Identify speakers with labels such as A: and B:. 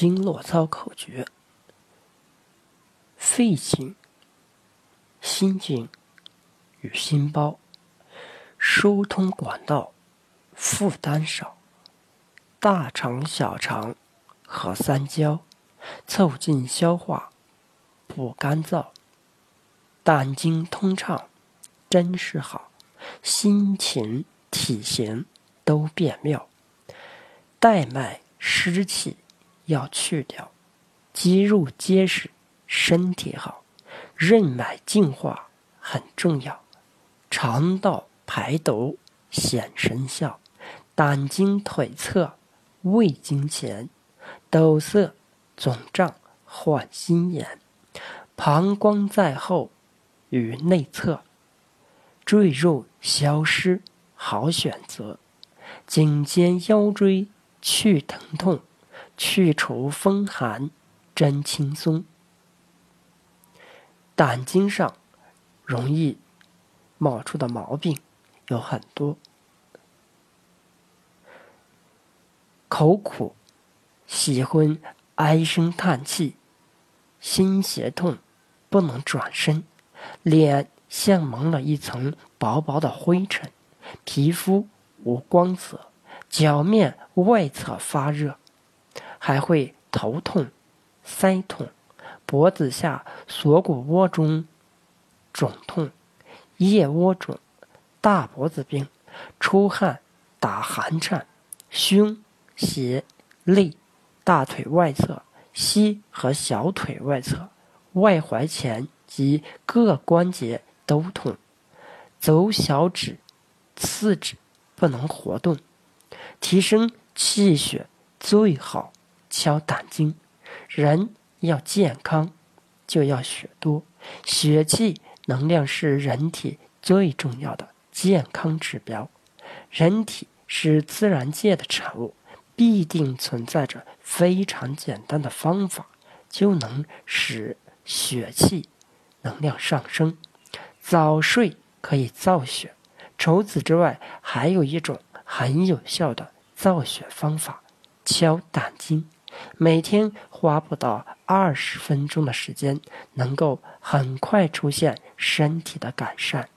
A: 经络操口诀：肺经、心经与心包，疏通管道，负担少；大肠、小肠和三焦，促进消化，不干燥；胆经通畅，真是好；心情、体型都变妙；带脉湿气。要去掉，肌肉结实，身体好，任脉净化很重要，肠道排毒显神效，胆经腿侧、胃经前堵塞肿胀患心炎，膀胱在后与内侧赘肉消失好选择，颈肩腰椎去疼痛。去除风寒，真轻松。胆经上容易冒出的毛病有很多：口苦，喜欢唉声叹气，心胁痛，不能转身，脸像蒙了一层薄薄的灰尘，皮肤无光泽，脚面外侧发热。还会头痛、腮痛、脖子下锁骨窝中肿痛、腋窝肿、大脖子病、出汗、打寒颤、胸、胁、肋、大腿外侧、膝和小腿外侧、外踝前及各关节都痛，走小指、次指不能活动，提升气血最好。敲胆经，人要健康，就要血多。血气能量是人体最重要的健康指标。人体是自然界的产物，必定存在着非常简单的方法，就能使血气能量上升。早睡可以造血。除此之外，还有一种很有效的造血方法——敲胆经。每天花不到二十分钟的时间，能够很快出现身体的改善。